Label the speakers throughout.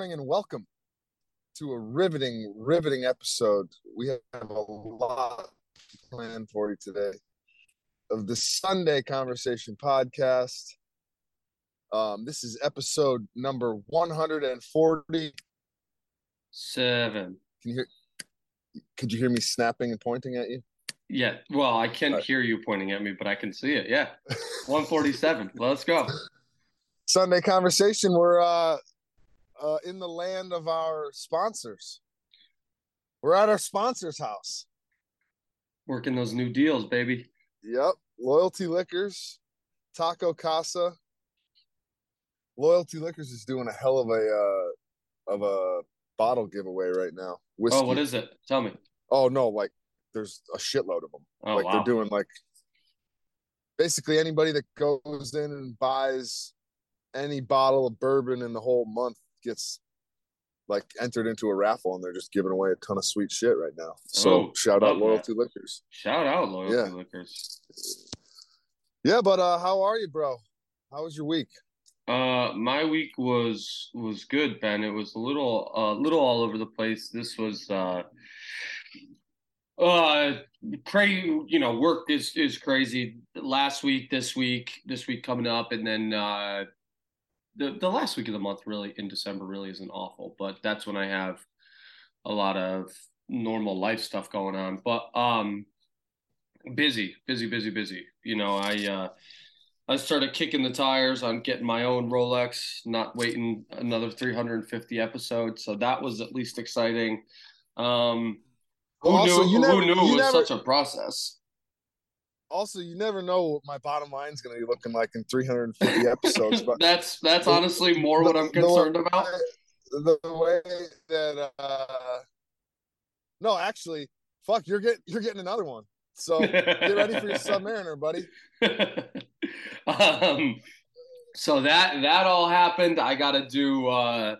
Speaker 1: Good morning and welcome to a riveting, riveting episode. We have a lot planned for you today of the Sunday Conversation podcast. Um, this is episode number 140.
Speaker 2: Seven.
Speaker 1: Can you hear? Could you hear me snapping and pointing at you?
Speaker 2: Yeah. Well, I can't
Speaker 1: Right.
Speaker 2: hear you pointing at me, but I can see it. Yeah. 147. Let's go.
Speaker 1: Sunday Conversation. We're uh, uh, in the land of our sponsors. We're at our sponsor's house.
Speaker 2: Working those new deals, baby.
Speaker 1: Yep. Loyalty Liquors, Taco Casa. Loyalty Liquors is doing a hell of a uh of a bottle giveaway right now. Whiskey.
Speaker 2: Oh, what is it? Tell me.
Speaker 1: Oh no, like there's a shitload of them.
Speaker 2: Oh,
Speaker 1: like
Speaker 2: wow.
Speaker 1: they're doing like basically anybody that goes in and buys any bottle of bourbon in the whole month gets like entered into a raffle and they're just giving away a ton of sweet shit right now. So
Speaker 2: Oh,
Speaker 1: shout out
Speaker 2: love that.
Speaker 1: Loyalty Liquors.
Speaker 2: Shout out Loyalty
Speaker 1: Yeah.
Speaker 2: Liquors.
Speaker 1: Yeah, but uh how are you, bro? How was your week?
Speaker 2: Uh, my week was was good, Ben. It was a little uh little all over the place. This was uh uh crazy, you know, work is is crazy. Last week, this week, this week coming up, and then uh the the last week of the month really in December really isn't awful, but that's when I have a lot of normal life stuff going on. But um busy, busy, busy, busy. You know, I uh I started kicking the tires on getting my own Rolex, not waiting another 350 episodes. So that was at least exciting. Um, who
Speaker 1: also,
Speaker 2: knew?
Speaker 1: never-
Speaker 2: who knew it was
Speaker 1: never-
Speaker 2: such a process?
Speaker 1: Also, you never know what my bottom line's going to be looking like in 350 episodes, but
Speaker 2: that's that's
Speaker 1: the-
Speaker 2: honestly more what I'm
Speaker 1: the- the-
Speaker 2: concerned about.
Speaker 1: the way that uh no, actually, fuck, you're getting you're getting another one. So get ready for your Submariner, buddy.
Speaker 2: um, so that that all happened. I got to do. Uh,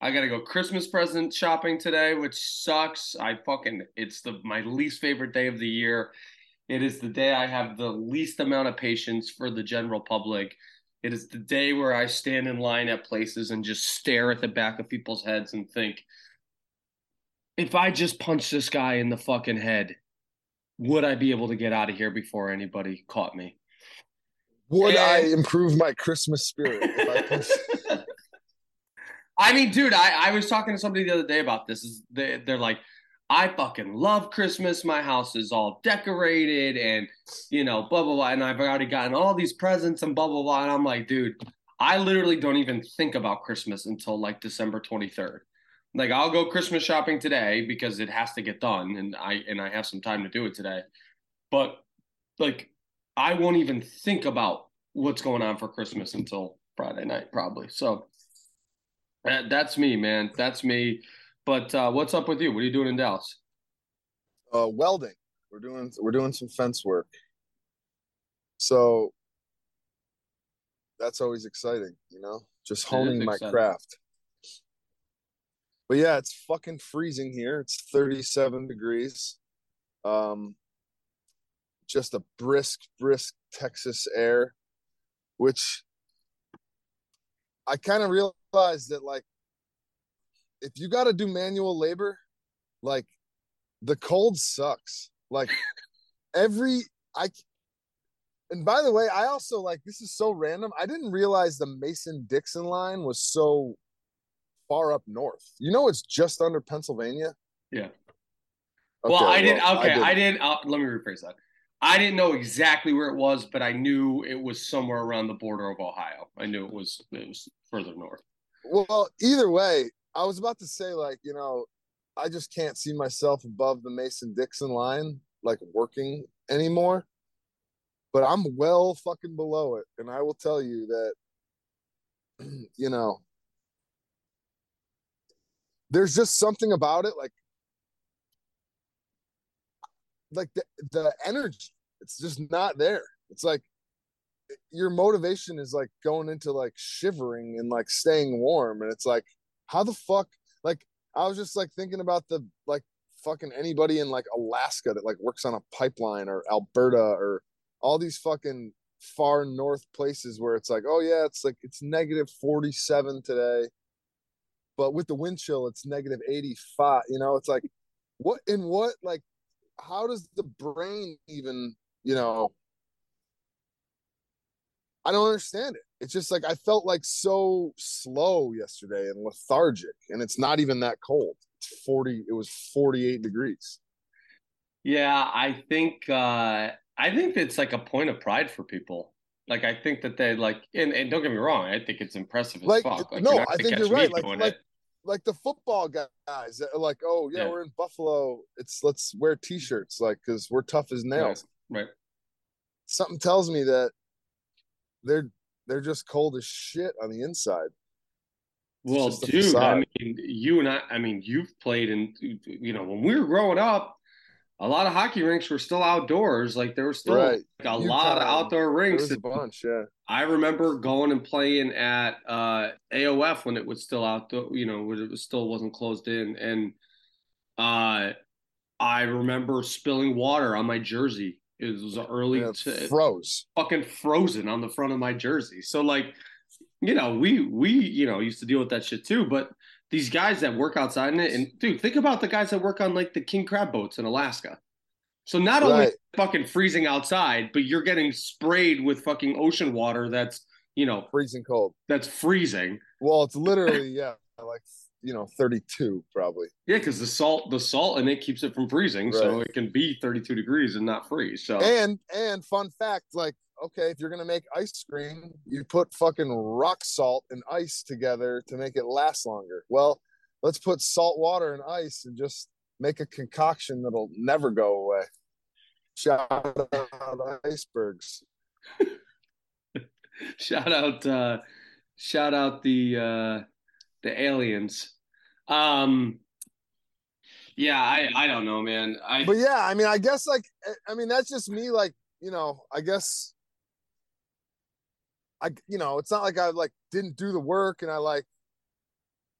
Speaker 2: I got to go Christmas present shopping today, which sucks. I fucking it's the my least favorite day of the year. It is the day I have the least amount of patience for the general public. It is the day where I stand in line at places and just stare at the back of people's heads and think, if I just punch this guy in the fucking head, would I be able to get out of here before anybody caught me?
Speaker 1: Would I improve my Christmas spirit if I
Speaker 2: I mean, dude, I, I was talking to somebody the other day about this. Is they, they're like, I fucking love Christmas. My house is all decorated and you know, blah blah blah. And I've already gotten all these presents and blah blah blah. And I'm like, dude, I literally don't even think about Christmas until like December 23rd. Like I'll go Christmas shopping today because it has to get done and I and I have some time to do it today. But like I won't even think about what's going on for Christmas until Friday night, probably. So that, that's me, man. That's me. But uh, what's up with you? What are you doing in Dallas?
Speaker 1: uh welding. We're doing we're doing some fence work. So that's always exciting, you know? Just honing my craft. But yeah, it's fucking freezing here. It's 37 degrees. Um just a brisk, brisk Texas air, which I kind of realized that like if you got to do manual labor, like the cold sucks. Like every I and by the way, I also like this is so random. I didn't realize the Mason Dixon line was so far up north. You know, it's just under Pennsylvania.
Speaker 2: Yeah. well, I didn't.
Speaker 1: well,
Speaker 2: Okay, I
Speaker 1: didn't.
Speaker 2: didn't. uh, let me rephrase that. I didn't know exactly where it was, but I knew it was somewhere around the border of Ohio. I knew it was it was further north.
Speaker 1: Well, either way, I was about to say like you know, I just can't see myself above the Mason Dixon line like working anymore. But I'm well fucking below it, and I will tell you that you know there's just something about it like like the, the energy it's just not there it's like your motivation is like going into like shivering and like staying warm and it's like how the fuck like i was just like thinking about the like fucking anybody in like alaska that like works on a pipeline or alberta or all these fucking far north places where it's like oh yeah it's like it's negative 47 today but with the wind chill, it's negative 85. You know, it's like, what in what, like, how does the brain even, you know, I don't understand it. It's just like I felt like so slow yesterday and lethargic, and it's not even that cold. It's 40, it was 48 degrees.
Speaker 2: Yeah, I think uh I think it's like a point of pride for people. Like I think that they like and, and don't get me wrong, I think it's impressive as
Speaker 1: Like,
Speaker 2: fuck. Like,
Speaker 1: no, I think you're right. Like, like,
Speaker 2: it.
Speaker 1: like the football guys that are like, oh yeah,
Speaker 2: Yeah.
Speaker 1: we're in Buffalo. It's let's wear t-shirts, like, because we're tough as nails.
Speaker 2: Right.
Speaker 1: Something tells me that they're they're just cold as shit on the inside.
Speaker 2: Well,
Speaker 1: just a
Speaker 2: dude, I mean, you and I, I mean, you've played in, you know, when we were growing up, a lot of hockey rinks were still outdoors. Like there was still
Speaker 1: Right.
Speaker 2: like, a lot of outdoor
Speaker 1: There
Speaker 2: rinks.
Speaker 1: was a bunch, yeah.
Speaker 2: I remember going and playing at uh, AOF when it was still outdoor, you know, when it was still wasn't closed in, and uh, I remember spilling water on my jersey. It was early,
Speaker 1: yeah
Speaker 2: to,
Speaker 1: froze.
Speaker 2: fucking frozen on the front of my jersey. So like, you know, we we you know used to deal with that shit too. But these guys that work outside in it, and dude, think about the guys that work on like the king crab boats in Alaska. So not only fucking freezing outside, but you're getting sprayed with fucking ocean water that's you know
Speaker 1: Freezing cold.
Speaker 2: that's freezing.
Speaker 1: Well, it's literally, yeah, like you know, 32 probably.
Speaker 2: Yeah, because the salt the salt and it keeps it from freezing, so it can be 32 degrees and not freeze. So
Speaker 1: And and fun fact, like, okay, if you're gonna make ice cream, you put fucking rock salt and ice together to make it last longer. Well, let's put salt water and ice and just make a concoction that'll never go away. Shout out icebergs.
Speaker 2: shout out uh shout out the uh the aliens um yeah i i don't know man i
Speaker 1: But yeah, I mean, I guess like I mean that's just me. Like you know, I guess I you know it's not like I like didn't do the work and I like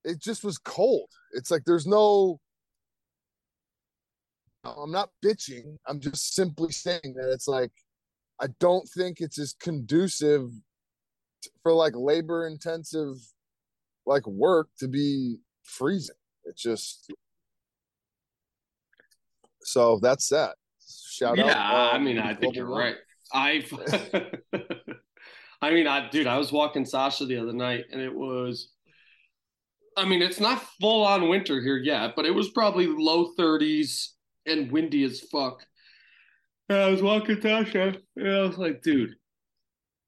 Speaker 1: it just was cold. It's like there's no. I'm not bitching. I'm just simply saying that it's like I don't think it's as conducive for like labor intensive like work to be freezing. It's just so that's that. Shout
Speaker 2: yeah
Speaker 1: out.
Speaker 2: i
Speaker 1: um,
Speaker 2: mean i think you're right i i mean i dude i was walking sasha the other night and it was i mean it's not full on winter here yet but it was probably low 30s and windy as fuck and i was walking sasha and i was like dude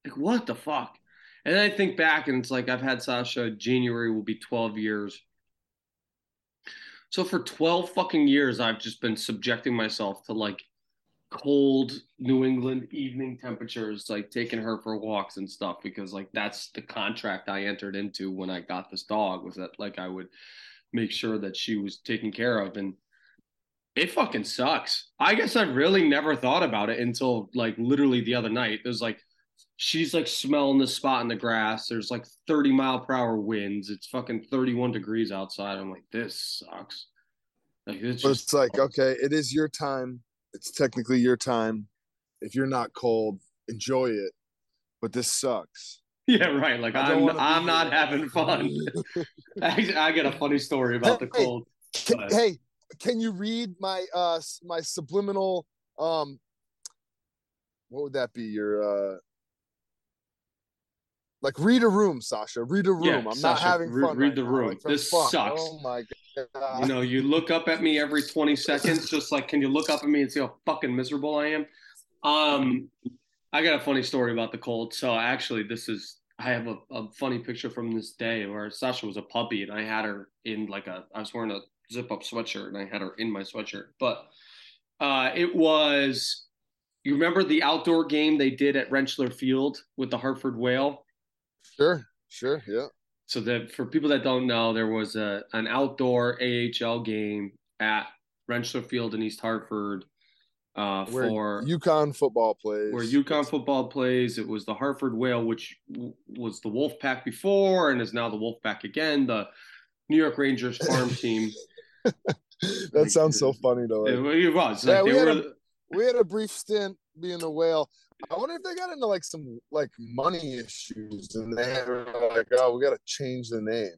Speaker 2: like what the fuck and then i think back and it's like i've had sasha january will be 12 years. So for 12 fucking years i've just been subjecting myself to like cold new england evening temperatures like taking her for walks and stuff because like that's the contract i entered into when i got this dog was that like i would make sure that she was taken care of. And it fucking sucks. I guess i really never thought about it until like literally the other night. There's like she's like smelling the spot in the grass there's like 30 mile per hour winds it's fucking 31 degrees outside i'm like this sucks like it's
Speaker 1: But
Speaker 2: just
Speaker 1: it's like, okay, it is your time. It's technically your time. If you're not cold, enjoy it. But this sucks.
Speaker 2: yeah right like i'm i'm
Speaker 1: here.
Speaker 2: not having fun I, I got a funny story about the cold
Speaker 1: Can-
Speaker 2: But-
Speaker 1: hey, can you read my uh my subliminal um what would that be? Your uh like read a room, Sasha. Read a room.
Speaker 2: Yeah,
Speaker 1: I'm not
Speaker 2: Sasha,
Speaker 1: having
Speaker 2: re-
Speaker 1: fun.
Speaker 2: read
Speaker 1: right
Speaker 2: the
Speaker 1: now.
Speaker 2: room.
Speaker 1: Like,
Speaker 2: This sucks.
Speaker 1: Oh my god.
Speaker 2: you know, you look up at me every 20 seconds, just like, can you look up at me and see how fucking miserable I am? Um, I got a funny story about the cold. So actually, this is, I have a, a funny picture from this day where Sasha was a puppy and I had her in like a, I was wearing a zip up sweatshirt and I had her in my sweatshirt. But uh, it was, you remember the outdoor game they did at Rentschler Field with the Hartford Whale?
Speaker 1: Sure, sure, yeah.
Speaker 2: So that for people that don't know, there was a an outdoor AHL game at Rentschler Field in East Hartford uh,
Speaker 1: Where
Speaker 2: for
Speaker 1: UConn football plays.
Speaker 2: where UConn football plays. It was the Hartford Whale, which w- was the Wolfpack before and is now the Wolfpack again. The New York Rangers farm team.
Speaker 1: that sounds so funny though.
Speaker 2: It,
Speaker 1: like.
Speaker 2: it was
Speaker 1: Yeah,
Speaker 2: like
Speaker 1: we had
Speaker 2: were.
Speaker 1: a- We had a brief stint being a whale. I wonder if they got into like some like money issues and they were like, oh, we got to change the name.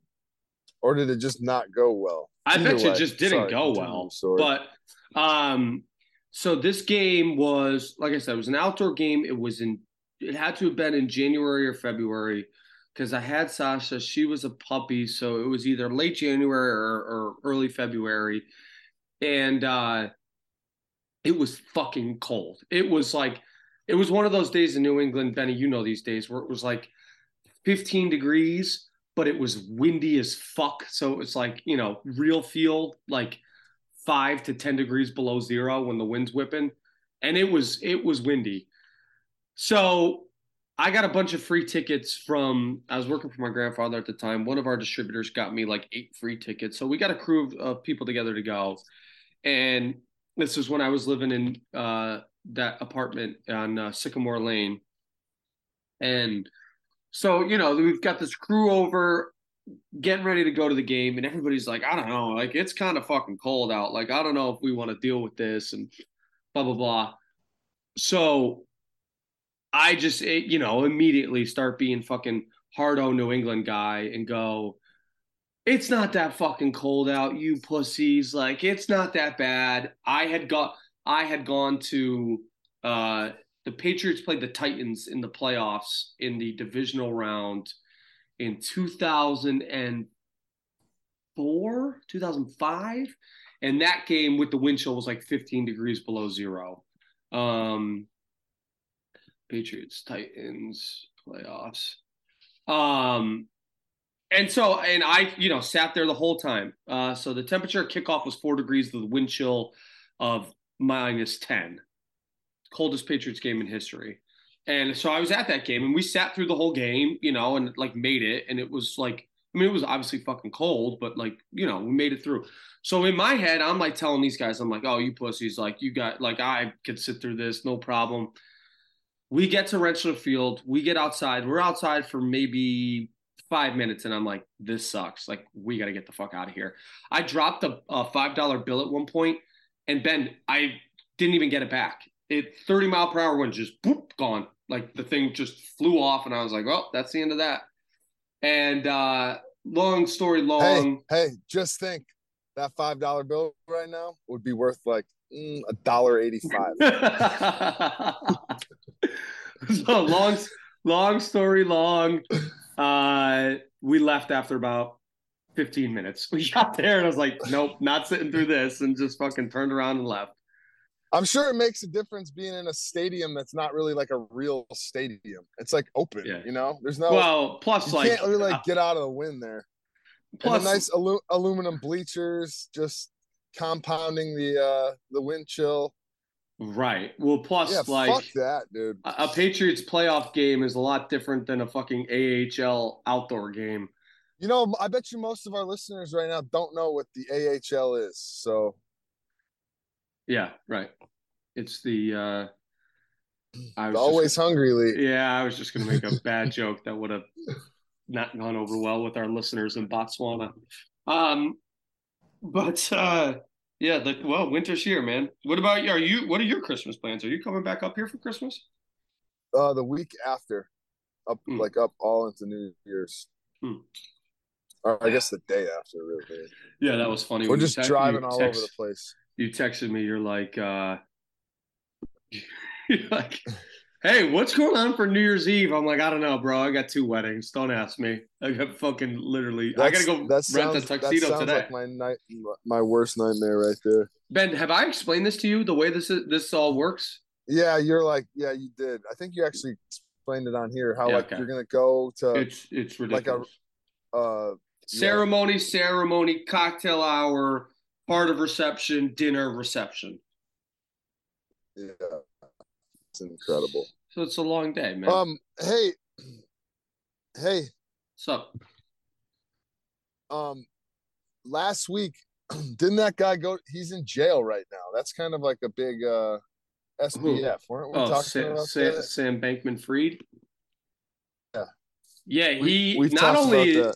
Speaker 1: or did it just not go well?
Speaker 2: I
Speaker 1: Either
Speaker 2: bet you
Speaker 1: way.
Speaker 2: it just didn't
Speaker 1: Sorry,
Speaker 2: go well.
Speaker 1: sorry.
Speaker 2: But um, so this game was, like I said, it was an outdoor game. It was in, it had to have been in January or February because I had Sasha. She was a puppy, so it was either late January or, or early February, and uh, it was fucking cold. It was like, it was one of those days in New England, Benny. You know these days where it was like 15 degrees but it was windy as fuck. So it was like, you know, real feel like five to 10 degrees below zero when the wind's whipping. And it was, it was windy. So I got a bunch of free tickets from, I was working for my grandfather at the time. One of our distributors got me like eight free tickets. So we got a crew of, of people together to go. And this was when I was living in uh, that apartment on uh, Sycamore Lane. And so, you know, we've got this crew over getting ready to go to the game, and everybody's like, I don't know, like it's kind of fucking cold out. Like, I don't know if we want to deal with this and blah, blah, blah. So I just, it, you know, immediately start being fucking hard hardo New England guy and go, it's not that fucking cold out, you pussies. Like, it's not that bad. I had got, I had gone to, uh, the Patriots played the Titans in the playoffs in the divisional round in 2004, 2005. And that game with the wind chill was like 15 degrees below zero. Um, Patriots, Titans, playoffs. Um, and so, and I, you know, sat there the whole time. Uh, so the temperature kickoff was four degrees, the wind chill of minus 10 coldest Patriots game in history. And so I was at that game and we sat through the whole game, you know, and like made it. And it was like, I mean, it was obviously fucking cold, but like, you know, we made it through. So in my head, I'm like telling these guys, I'm like, oh, you pussies, like you got, like I could sit through this, no problem. We get to Rentschler Field, we get outside, we're outside for maybe five minutes, and I'm like, this sucks. Like, we got to get the fuck out of here. I dropped a, a five dollar bill at one point, and Ben, I didn't even get it back. It 30 mile per hour wind just boop gone. Like the thing just flew off and i was like well that's the end of that. And uh long story long.
Speaker 1: hey, hey, just think that five dollar bill right now would be worth like mm, a dollar eighty five.
Speaker 2: so long long story long. Uh we left after about 15 minutes we got there and i was like nope not sitting through this and just fucking turned around and left
Speaker 1: I'm sure it makes a difference being in a stadium that's not really like a real stadium. It's like open,
Speaker 2: Yeah.
Speaker 1: you know. There's no.
Speaker 2: well plus
Speaker 1: you
Speaker 2: like
Speaker 1: can't really
Speaker 2: uh,
Speaker 1: like get out of the wind there.
Speaker 2: plus
Speaker 1: the nice alu- aluminum bleachers just compounding the uh the wind chill.
Speaker 2: right well plus
Speaker 1: Yeah,
Speaker 2: like
Speaker 1: fuck that, dude.
Speaker 2: a a Patriots playoff game is a lot different than a fucking AHL outdoor game.
Speaker 1: You know, I bet you most of our listeners right now don't know what the AHL is. So
Speaker 2: Yeah, right. It's the uh I was
Speaker 1: always
Speaker 2: just,
Speaker 1: hungry league.
Speaker 2: Yeah, I was just gonna make a bad joke that would have not gone over well with our listeners in Botswana. Um but uh yeah, the well, winter's here, man. What about you? Are you what are your Christmas plans? Are you coming back up here for Christmas?
Speaker 1: Uh, the week after, up
Speaker 2: Hmm.
Speaker 1: like up all into New Year's.
Speaker 2: Hmm.
Speaker 1: Or I guess the day after, really.
Speaker 2: Yeah, that was funny.
Speaker 1: We're
Speaker 2: when
Speaker 1: just
Speaker 2: text-
Speaker 1: driving all
Speaker 2: text-
Speaker 1: over the place.
Speaker 2: you texted me, you're like, uh, you're like, hey, what's going on for New Year's Eve? I'm like, I don't know, bro. I got two weddings. Don't ask me. I got fucking literally. I gotta go
Speaker 1: that
Speaker 2: rent
Speaker 1: sounds,
Speaker 2: a tuxedo
Speaker 1: that sounds
Speaker 2: today.
Speaker 1: Like my night, my worst nightmare right there.
Speaker 2: ben, have I explained this to you? The way this is, this all works?
Speaker 1: Yeah, you're like, yeah, you did. I think you actually explained it on here how
Speaker 2: Yeah,
Speaker 1: like
Speaker 2: okay.
Speaker 1: you're gonna go to
Speaker 2: It's it's
Speaker 1: like a-
Speaker 2: ridiculous.
Speaker 1: uh
Speaker 2: ceremony, ceremony, cocktail hour, part of reception, dinner, reception.
Speaker 1: yeah, it's incredible.
Speaker 2: So it's a long day, man.
Speaker 1: Um, hey, hey,
Speaker 2: so
Speaker 1: um, last week didn't that guy go? He's in jail right now. That's kind of like a big uh SBF. Weren't we
Speaker 2: oh,
Speaker 1: talking
Speaker 2: Sam,
Speaker 1: about
Speaker 2: Sam,
Speaker 1: that?
Speaker 2: Sam Bankman Fried.
Speaker 1: Yeah.
Speaker 2: Yeah, he
Speaker 1: We- we've
Speaker 2: not only.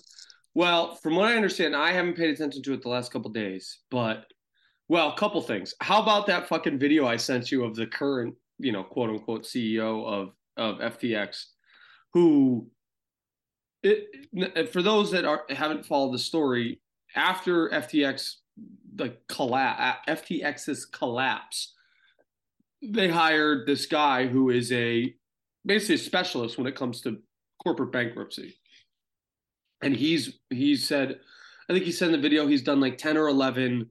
Speaker 2: Well, from what I understand, I haven't paid attention to it the last couple days, but well, a couple things. How about that fucking video I sent you of the current, you know, quote unquote CEO of of FTX, who it, for those that are haven't followed the story, after FTX like collapse, FTX's collapse, they hired this guy who is a basically a specialist when it comes to corporate bankruptcy. And he's he said, I think he said in the video he's done like 10 or 11,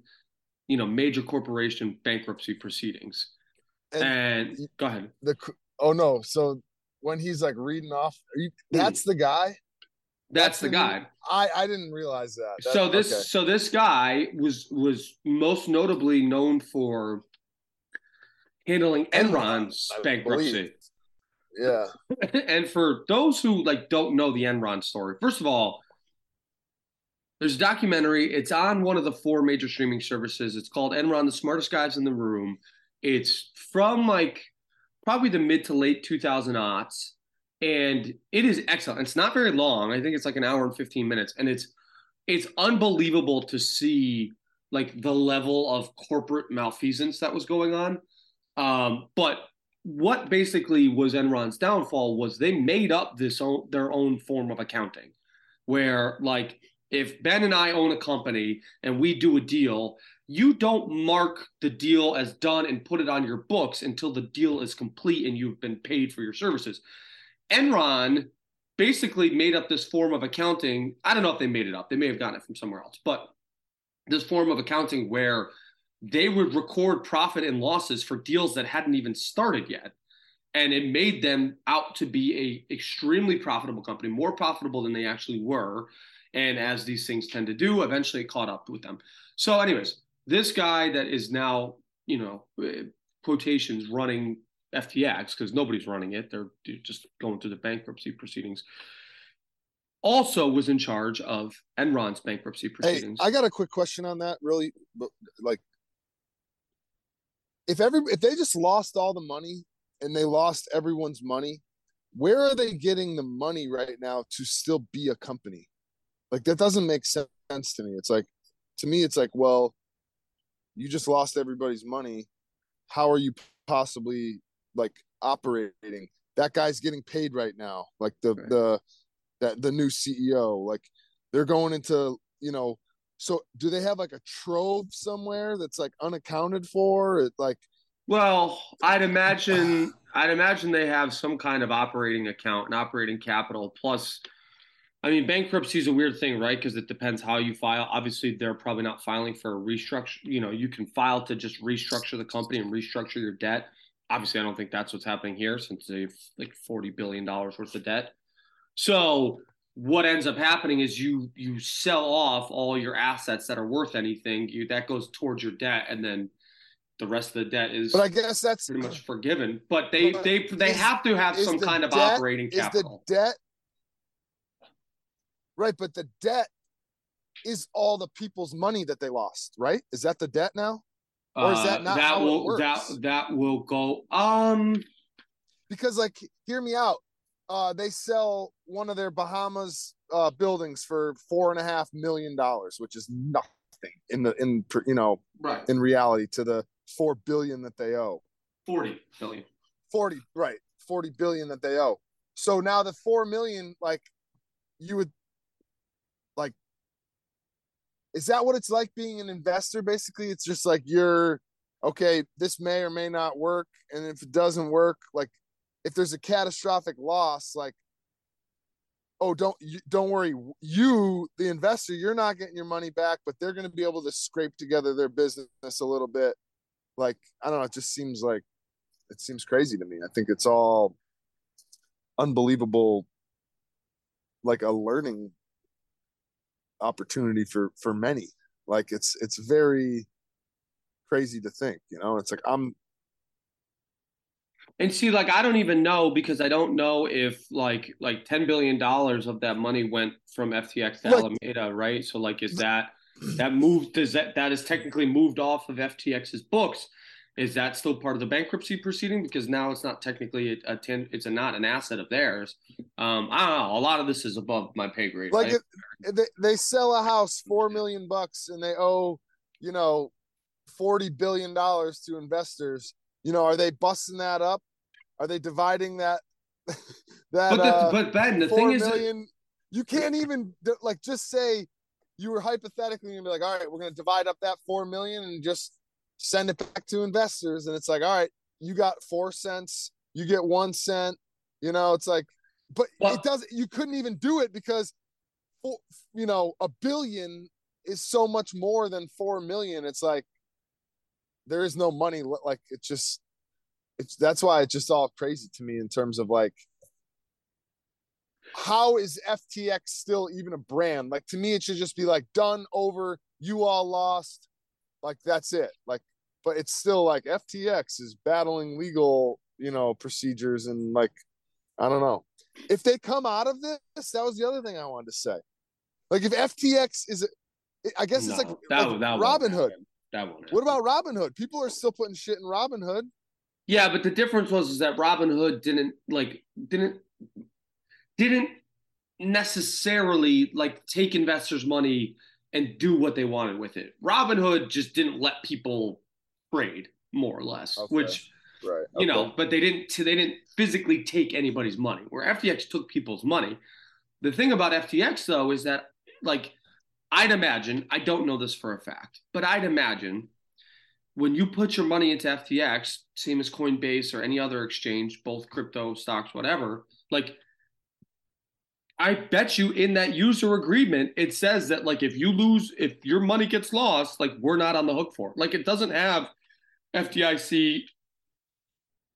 Speaker 2: you know, major corporation bankruptcy proceedings. And, and go ahead.
Speaker 1: The oh no, so when he's like reading off, you, that's the guy.
Speaker 2: That's, that's the guy.
Speaker 1: I I didn't realize that. That's,
Speaker 2: so this okay. so this guy was was most notably known for handling Enron's bankruptcy.
Speaker 1: Yeah.
Speaker 2: and for those who like don't know the Enron story, first of all, there's a documentary. It's on one of the four major streaming services. It's called Enron: The Smartest Guys in the Room. It's from like probably the mid to late 2000 aughts, and it is excellent. It's not very long. I think it's like an hour and 15 minutes, and it's it's unbelievable to see like the level of corporate malfeasance that was going on. Um, but what basically was Enron's downfall was they made up this own, their own form of accounting, where like if Ben and I own a company and we do a deal, you don't mark the deal as done and put it on your books until the deal is complete and you've been paid for your services. Enron basically made up this form of accounting. I don't know if they made it up. They may have gotten it from somewhere else, but this form of accounting where they would record profit and losses for deals that hadn't even started yet. And it made them out to be a extremely profitable company more profitable than they actually were. And as these things tend to do eventually it caught up with them. So anyways this guy that is now you know eh, quotations running ftx because nobody's running it. They're just going through the bankruptcy proceedings. Also was in charge of enron's bankruptcy proceedings.
Speaker 1: Hey, i got a quick question on that really like if every if they just lost all the money and they lost everyone's money, where are they getting the money right now to still be a company? Like that doesn't make sense to me. It's like to me it's like, well, you just lost everybody's money. How are you possibly like operating? That guy's getting paid right now. Like the right. the that the new CEO, like they're going into, you know, so do they have like a trove somewhere that's like unaccounted for? It like
Speaker 2: well, I'd imagine I'd imagine they have some kind of operating account and operating capital. Plus, I mean, bankruptcy is a weird thing, right? Because it depends how you file. Obviously, they're probably not filing for a restructure. You know, you can file to just restructure the company and restructure your debt. Obviously, I don't think that's what's happening here since they've like forty billion dollars worth of debt. So what ends up happening is you you sell off all your assets that are worth anything you that goes towards your debt and then the rest of the debt is
Speaker 1: but i guess that's
Speaker 2: pretty much forgiven. But they but they they is, have to have some kind of operating capital
Speaker 1: is the debt right but the debt is all the people's money that they lost right? Is that the debt now? Or is that uh, not uh, that how
Speaker 2: will
Speaker 1: it works?
Speaker 2: that that will go um
Speaker 1: because like hear me out uh, they sell one of their Bahamas uh, buildings for four and a half million dollars, which is nothing in the in you know
Speaker 2: right.
Speaker 1: in reality to the four billion that they owe.
Speaker 2: Forty billion.
Speaker 1: Forty right, forty billion that they owe. So now the four million, like you would like, is that what it's like being an investor? Basically, it's just like you're okay. This may or may not work, and if it doesn't work, like if there's a catastrophic loss, like, oh, don't don't worry, you the investor, you're not getting your money back, but they're going to be able to scrape together their business a little bit. Like I don't know, it just seems like it seems crazy to me. I think it's all unbelievable, like a learning opportunity for for many. Like it's it's very crazy to think, you know. It's like I'm
Speaker 2: and see, like I don't even know because I don't know if like like ten billion dollars of that money went from FTX to Alameda, right? So like, is that that moved? Does that that is technically moved off of FTX's books? Is that still part of the bankruptcy proceeding? Because now it's not technically a, a ten, it's a not an asset of theirs. Um, I don't know. A lot of this is above my pay grade.
Speaker 1: Like if they, they sell a house four million bucks and they owe, you know, forty billion dollars to investors you know, are they busting that up? Are they dividing that?
Speaker 2: that but, the, uh, but Ben, the thing is, million,
Speaker 1: You can't even like just say you were hypothetically gonna be like, all right, we're gonna divide up that four million and just send it back to investors. And it's like, all right, you got four cents, you get one cent. You know, it's like, but well, it doesn't. You couldn't even do it because, you know, a billion is so much more than four million. It's like there is no money. Like it just, it's that's why it's just all crazy to me in terms of like how is FTX still even a brand? Like to me, it should just be like done over. You all lost. Like that's it. Like, but it's still like FTX is battling legal, you know, procedures and like, I don't know. If they come out of this, that was the other thing I wanted to say. Like if FTX is, I guess no, it's like, that, like that Robinhood. That one. What about Robinhood? People are still putting shit in Robinhood.
Speaker 2: Yeah, but the difference was is that Robinhood didn't like didn't didn't necessarily like take investors' money and do what they wanted with it. Robinhood just didn't let people trade, more or less, okay. which right. you know, but they didn't they didn't physically take anybody's money. Where FTX took people's money. The thing about FTX though is that like I'd imagine, I don't know this for a fact, but I'd imagine when you put your money into FTX, same as Coinbase or any other exchange, both crypto stocks, whatever, like I bet you in that user agreement, it says that like if you lose, if your money gets lost, like we're not on the hook for it. Like it doesn't have FDIC.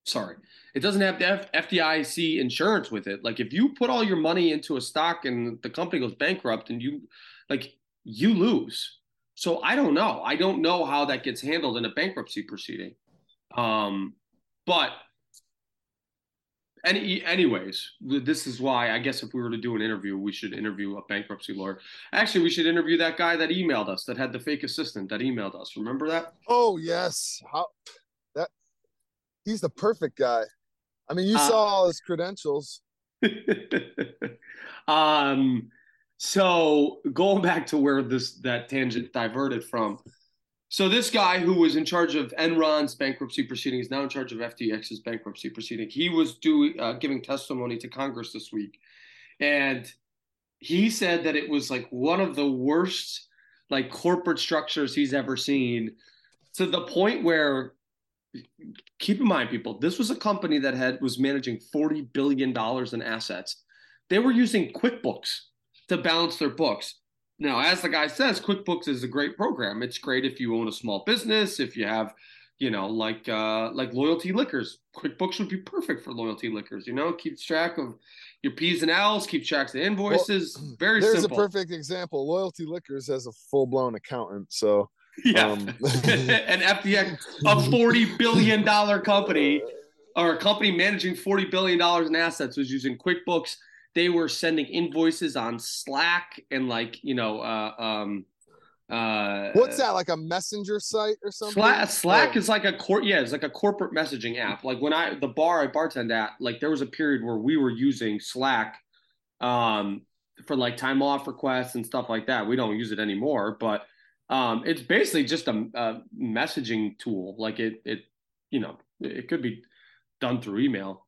Speaker 2: Sorry, it doesn't have the F- FDIC insurance with it. Like if you put all your money into a stock and the company goes bankrupt and you, like you lose. So I don't know. I don't know how that gets handled in a bankruptcy proceeding. Um, but any, anyways, this is why I guess if we were to do an interview, we should interview a bankruptcy lawyer. Actually, we should interview that guy that emailed us, that had the fake assistant that emailed us. Remember that?
Speaker 1: Oh yes, how that he's the perfect guy. I mean, you uh, saw all his credentials.
Speaker 2: um, so going back to where this that tangent diverted from, so this guy who was in charge of Enron's bankruptcy proceeding is now in charge of FTX's bankruptcy proceeding. He was doing uh, giving testimony to Congress this week, and he said that it was like one of the worst like corporate structures he's ever seen, to the point where keep in mind, people, this was a company that had was managing forty billion dollars in assets. They were using QuickBooks to balance their books. Now, as the guy says, QuickBooks is a great program. It's great if you own a small business, if you have, you know, like uh, like loyalty liquors. QuickBooks would be perfect for loyalty liquors. You know, keeps track of your P's and L's, keeps track of the invoices. Well, Very
Speaker 1: there's
Speaker 2: simple.
Speaker 1: a perfect example. Loyalty liquors has a full blown accountant, so
Speaker 2: yeah, um. an FTX, a forty billion dollar company or a company managing forty billion dollars in assets was using QuickBooks they were sending invoices on Slack and like you know uh, um, uh,
Speaker 1: what's that like a messenger site or something?
Speaker 2: Slack, Slack oh. is like a court. yeah, it's like a corporate messaging app. Like when I the bar I bartend at, like there was a period where we were using Slack um, for like time off requests and stuff like that. We don't use it anymore, but um, it's basically just a, a messaging tool. Like it it you know it could be done through email.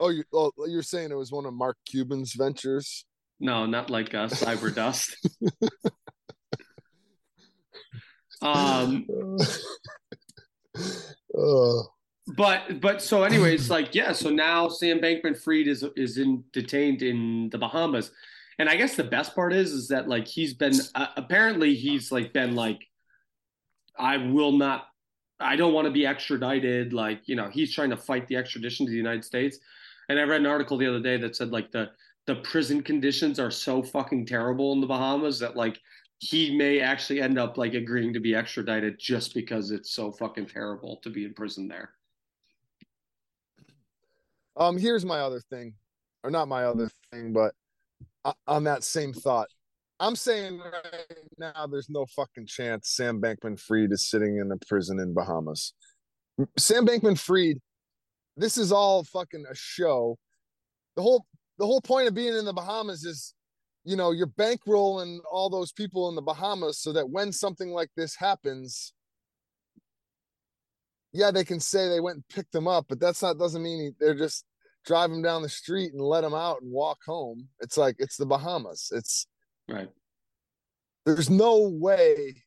Speaker 1: Oh, you, oh, you're saying it was one of Mark Cuban's ventures?
Speaker 2: No, not like uh, Cyber Dust. um, uh. But but so anyways, like yeah. So now Sam Bankman-Fried is is in detained in the Bahamas, and I guess the best part is is that like he's been uh, apparently he's like been like, I will not, I don't want to be extradited. Like you know he's trying to fight the extradition to the United States. And I read an article the other day that said like the the prison conditions are so fucking terrible in the Bahamas that like he may actually end up like agreeing to be extradited just because it's so fucking terrible to be in prison there.
Speaker 1: Um, here's my other thing, or not my other thing, but on that same thought, I'm saying right now there's no fucking chance Sam Bankman Fried is sitting in a prison in Bahamas. Sam Bankman Fried this is all fucking a show. The whole the whole point of being in the Bahamas is, you know, you're bankrolling all those people in the Bahamas so that when something like this happens, yeah, they can say they went and picked them up, but that's not doesn't mean they're just drive them down the street and let them out and walk home. It's like it's the Bahamas. It's
Speaker 2: right.
Speaker 1: There's no way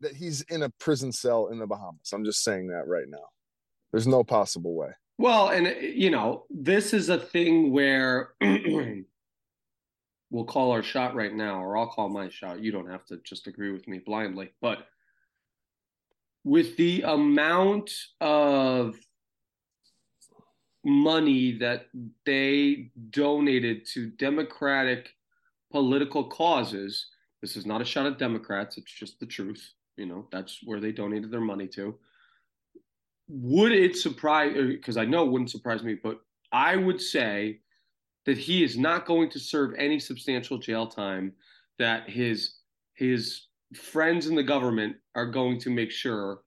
Speaker 1: that he's in a prison cell in the Bahamas. I'm just saying that right now. There's no possible way.
Speaker 2: Well, and you know, this is a thing where we'll call our shot right now, or I'll call my shot. You don't have to just agree with me blindly, but with the amount of money that they donated to democratic political causes this is not a shot at democrats it's just the truth you know that's where they donated their money to would it surprise uh, because i know it wouldn't surprise me but i would say that he is not going to serve any substantial jail time that his his friends in the government are going to make sure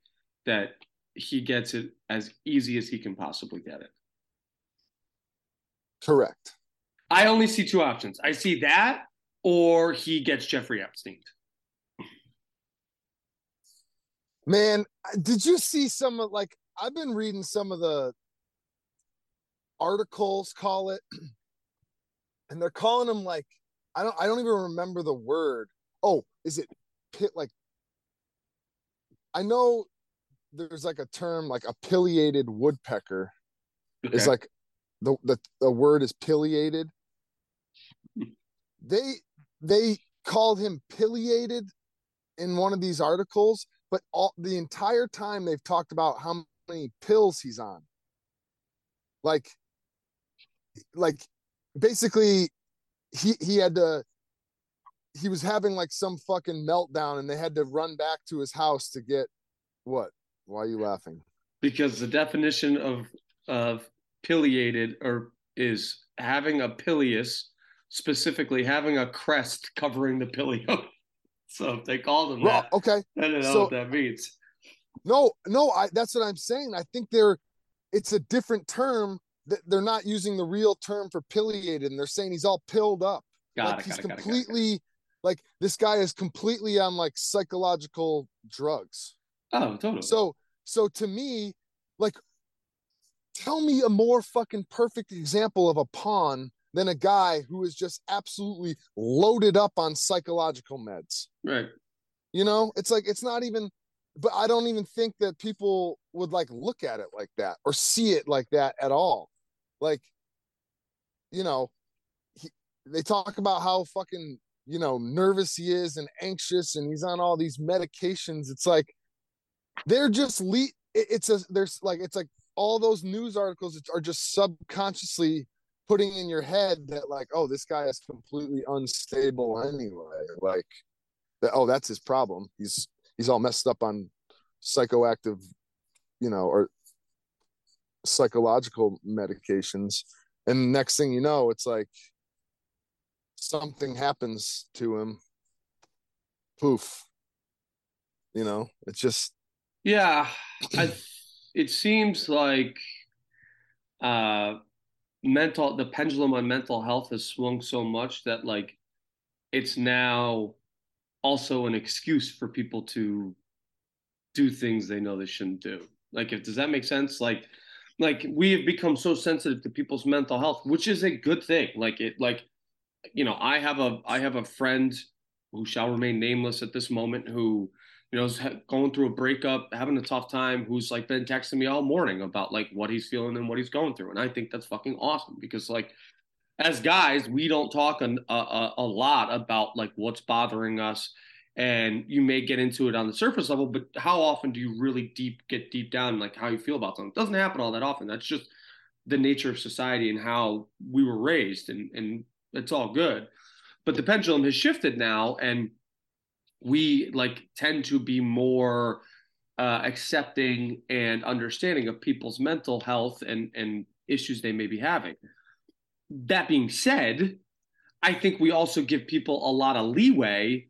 Speaker 2: that he gets it as easy as he can possibly get it.
Speaker 1: Correct.
Speaker 2: I only see two options. I see that or he gets Jeffrey Epstein.
Speaker 1: Man, did you see some of like I've been reading some of the articles call it and they're calling them like I don't I don't even remember the word. Oh, is it pit like I know there's like a term like a pileated woodpecker okay. is like the, the the word is pileated. They they called him pileated in one of these articles, but all the entire time they've talked about how many pills he's on. Like like basically he he had to he was having like some fucking meltdown and they had to run back to his house to get what why are you laughing?
Speaker 2: Because the definition of of pileated or is having a pileus, specifically having a crest covering the pileo. so they called him well, that,
Speaker 1: okay,
Speaker 2: I don't know so, what that means.
Speaker 1: No, no, I that's what I'm saying. I think they're it's a different term that they're not using the real term for pileated, and they're saying he's all pilled up.
Speaker 2: Got
Speaker 1: like
Speaker 2: it,
Speaker 1: he's
Speaker 2: got
Speaker 1: completely
Speaker 2: it,
Speaker 1: like this guy is completely on like psychological drugs.
Speaker 2: Oh, totally.
Speaker 1: So so to me, like tell me a more fucking perfect example of a pawn than a guy who is just absolutely loaded up on psychological meds.
Speaker 2: Right.
Speaker 1: You know, it's like it's not even but I don't even think that people would like look at it like that or see it like that at all. Like you know, he, they talk about how fucking you know nervous he is and anxious and he's on all these medications. It's like they're just le- it's a there's like it's like all those news articles are just subconsciously putting in your head that like oh this guy is completely unstable anyway. Like that oh that's his problem. He's he's all messed up on psychoactive you know or psychological medications. And next thing you know it's like something happens to him. Poof. You know it's just
Speaker 2: yeah, I, it seems like uh, mental the pendulum on mental health has swung so much that like it's now also an excuse for people to do things they know they shouldn't do. Like, if does that make sense? Like, like we have become so sensitive to people's mental health, which is a good thing. Like it, like you know, I have a I have a friend who shall remain nameless at this moment who you know, is going through a breakup, having a tough time, who's like been texting me all morning about like what he's feeling and what he's going through. And I think that's fucking awesome because like as guys, we don't talk a, a, a lot about like what's bothering us. And you may get into it on the surface level, but how often do you really deep get deep down like how you feel about something? It doesn't happen all that often. That's just the nature of society and how we were raised, and and it's all good. But the pendulum has shifted now, and we like tend to be more uh, accepting and understanding of people's mental health and and issues they may be having. That being said, I think we also give people a lot of leeway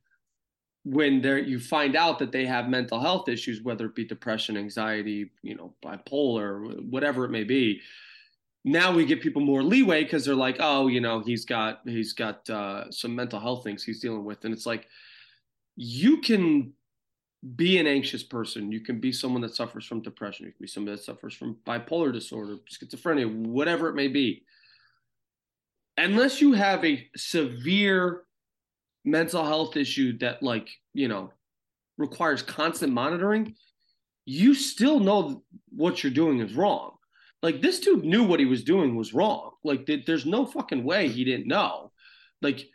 Speaker 2: when they you find out that they have mental health issues, whether it be depression, anxiety, you know, bipolar, whatever it may be. Now we give people more leeway because they're like, oh, you know, he's got he's got uh, some mental health things he's dealing with, and it's like, you can be an anxious person. You can be someone that suffers from depression. You can be someone that suffers from bipolar disorder, schizophrenia, whatever it may be. Unless you have a severe mental health issue that, like, you know, requires constant monitoring, you still know what you're doing is wrong. Like, this dude knew what he was doing was wrong. Like, there's no fucking way he didn't know. Like,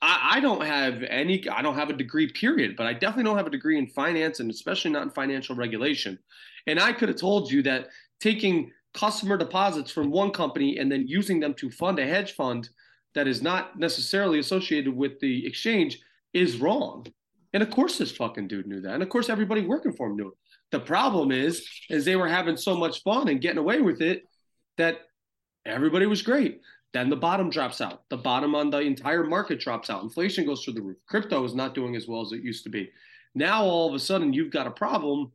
Speaker 2: I, I don't have any, I don't have a degree, period, but I definitely don't have a degree in finance and especially not in financial regulation. And I could have told you that taking customer deposits from one company and then using them to fund a hedge fund that is not necessarily associated with the exchange is wrong. And of course, this fucking dude knew that. And of course, everybody working for him knew it. The problem is, is they were having so much fun and getting away with it that everybody was great. Then the bottom drops out. The bottom on the entire market drops out. Inflation goes through the roof. Crypto is not doing as well as it used to be. Now all of a sudden you've got a problem.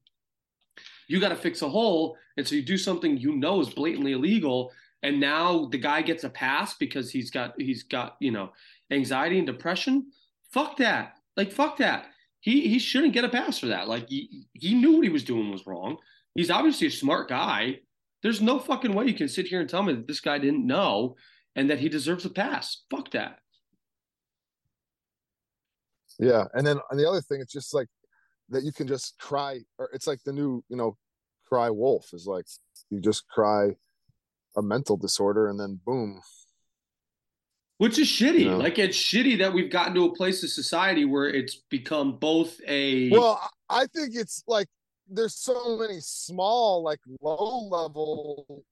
Speaker 2: You got to fix a hole, and so you do something you know is blatantly illegal, and now the guy gets a pass because he's got he's got you know anxiety and depression. Fuck that. Like fuck that. He he shouldn't get a pass for that. Like he, he knew what he was doing was wrong. He's obviously a smart guy. There's no fucking way you can sit here and tell me that this guy didn't know and that he deserves a pass. Fuck that.
Speaker 1: Yeah, and then the other thing, it's just like that you can just cry, or it's like the new, you know, cry wolf is like you just cry a mental disorder, and then boom.
Speaker 2: Which is shitty. You know? Like it's shitty that we've gotten to a place of society where it's become both a.
Speaker 1: Well, I think it's like there's so many small, like low level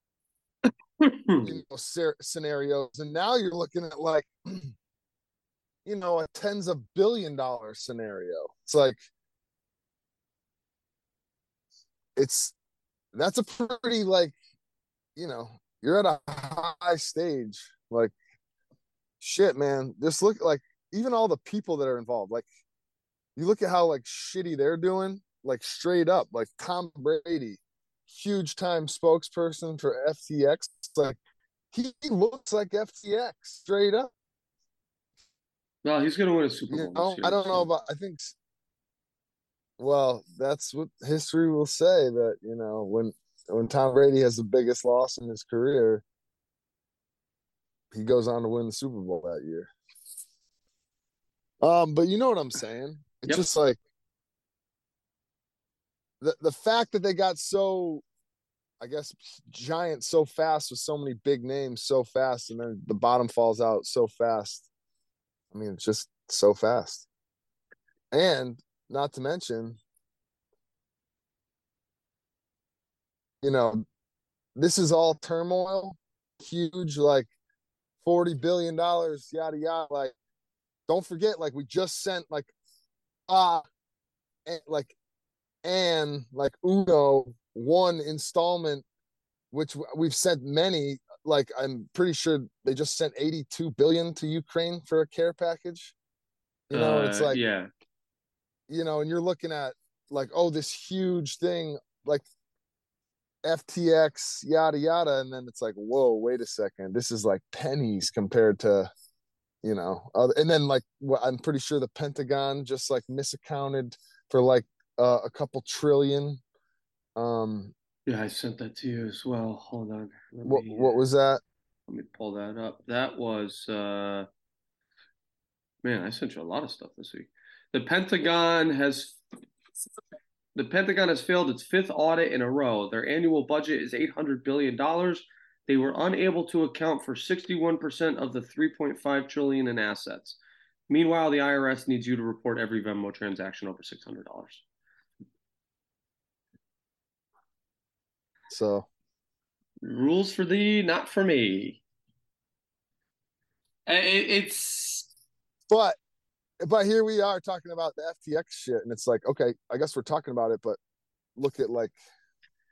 Speaker 1: you know, scenarios, and now you're looking at like, you know, a tens of billion dollar scenario. It's like, it's that's a pretty like, you know, you're at a high stage. Like, shit, man. Just look like even all the people that are involved. Like, you look at how like shitty they're doing. Like straight up, like Tom Brady huge time spokesperson for FTX. Like he looks like FTX straight up.
Speaker 2: No, he's gonna win a Super
Speaker 1: Bowl. You know, I don't so. know about. I think. Well, that's what history will say. That you know when when Tom Brady has the biggest loss in his career, he goes on to win the Super Bowl that year. Um, but you know what I'm saying? It's yep. just like the the fact that they got so I guess giant so fast with so many big names so fast and then the bottom falls out so fast. I mean, it's just so fast. And not to mention, you know, this is all turmoil, huge, like $40 billion, yada, yada. Like, don't forget, like, we just sent, like, ah, uh, like and like Uno one installment, which we've sent many. Like I'm pretty sure they just sent 82 billion to Ukraine for a care package. You know, uh, it's like
Speaker 2: yeah,
Speaker 1: you know, and you're looking at like oh this huge thing like FTX yada yada, and then it's like whoa wait a second, this is like pennies compared to you know, uh, and then like I'm pretty sure the Pentagon just like misaccounted for like uh, a couple trillion. Um,
Speaker 2: yeah, I sent that to you as well. Hold on.
Speaker 1: Let what me, what was that?
Speaker 2: Let me pull that up. That was uh, man, I sent you a lot of stuff this week. The Pentagon has the Pentagon has failed its fifth audit in a row. Their annual budget is eight hundred billion dollars. They were unable to account for sixty-one percent of the three point five trillion in assets. Meanwhile, the IRS needs you to report every Venmo transaction over six hundred dollars.
Speaker 1: So
Speaker 2: rules for thee, not for me. Uh, it's
Speaker 1: but but here we are talking about the FTX shit, and it's like, okay, I guess we're talking about it, but look at like,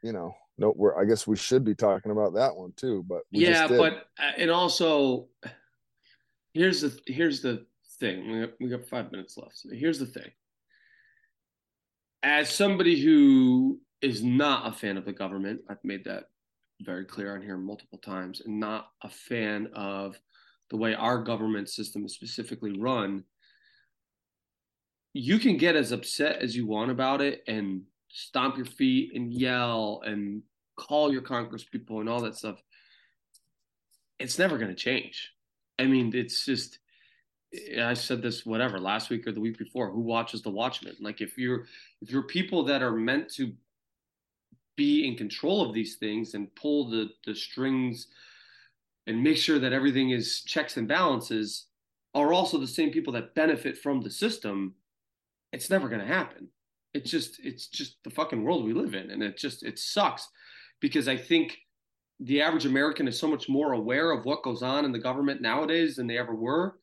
Speaker 1: you know, no, we're I guess we should be talking about that one too, but
Speaker 2: yeah, but uh, and also here's the here's the thing. We got, we got five minutes left. So here's the thing. As somebody who is not a fan of the government. I've made that very clear on here multiple times, and not a fan of the way our government system is specifically run. You can get as upset as you want about it and stomp your feet and yell and call your Congress people and all that stuff. It's never going to change. I mean, it's just I said this whatever last week or the week before. Who watches the Watchmen? Like if you're if you're people that are meant to be in control of these things and pull the the strings and make sure that everything is checks and balances are also the same people that benefit from the system it's never going to happen. It's just it's just the fucking world we live in and it just it sucks because i think the average american is so much more aware of what goes on in the government nowadays than they ever were.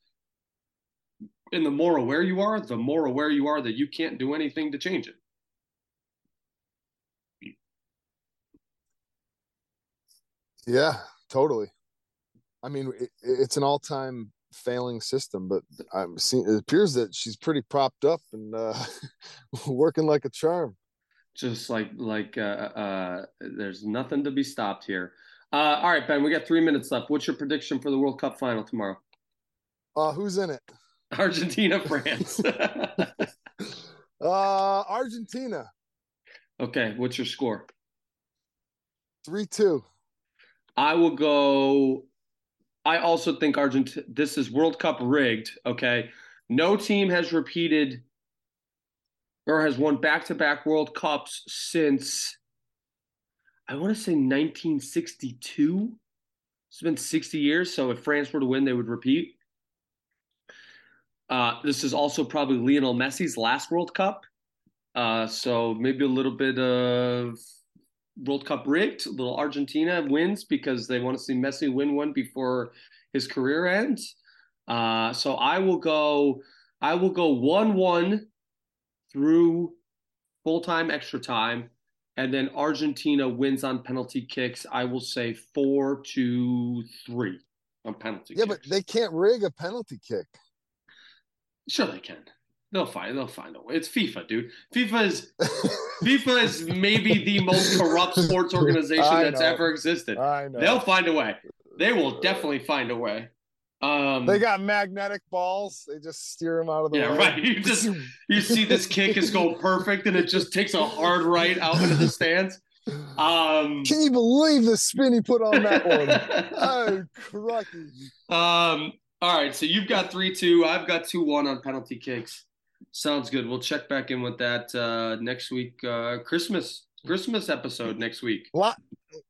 Speaker 2: And the more aware you are the more aware you are that you can't do anything to change it.
Speaker 1: Yeah, totally. I mean, it, it's an all-time failing system, but I'm seeing it appears that she's pretty propped up and uh, working like a charm.
Speaker 2: Just like like uh, uh, there's nothing to be stopped here. Uh, all right, Ben, we got three minutes left. What's your prediction for the World Cup final tomorrow?
Speaker 1: Uh, who's in it?
Speaker 2: Argentina, France.
Speaker 1: uh, Argentina.
Speaker 2: Okay, what's your score?
Speaker 1: Three two.
Speaker 2: I will go. I also think Argentina. This is World Cup rigged. Okay, no team has repeated or has won back-to-back World Cups since I want to say 1962. It's been 60 years, so if France were to win, they would repeat. Uh, this is also probably Lionel Messi's last World Cup, uh, so maybe a little bit of World Cup rigged. Little Argentina wins because they want to see Messi win one before his career ends. Uh, so I will go. I will go one-one through full-time extra time, and then Argentina wins on penalty kicks. I will say four to three on penalty.
Speaker 1: Yeah,
Speaker 2: kicks.
Speaker 1: but they can't rig a penalty kick.
Speaker 2: Sure, they can. They'll find. They'll find a way. It's FIFA, dude. FIFA is FIFA is maybe the most corrupt sports organization
Speaker 1: I
Speaker 2: that's
Speaker 1: know.
Speaker 2: ever existed.
Speaker 1: I know.
Speaker 2: They'll find a way. They will definitely find a way. Um,
Speaker 1: They got magnetic balls. They just steer them out of the
Speaker 2: Yeah,
Speaker 1: way.
Speaker 2: right. You just- you see this kick is going perfect, and it just takes a hard right out into the stands. Um,
Speaker 1: Can you believe the spin he put on that one? oh, crikey.
Speaker 2: Um, all right, so you've got three two. I've got two one on penalty kicks. Sounds good. We'll check back in with that uh, next week. Uh, Christmas Christmas episode next week.
Speaker 1: Li-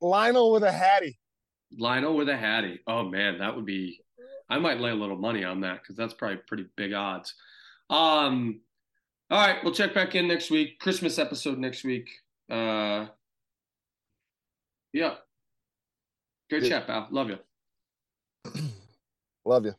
Speaker 1: Lionel with a hattie.
Speaker 2: Lionel with a hattie. Oh man, that would be. I might lay a little money on that because that's probably pretty big odds. Um, all right, we'll check back in next week. Christmas episode next week. Uh, yeah. Great
Speaker 1: Yeah.
Speaker 2: chat, pal. Love you.
Speaker 1: Love you.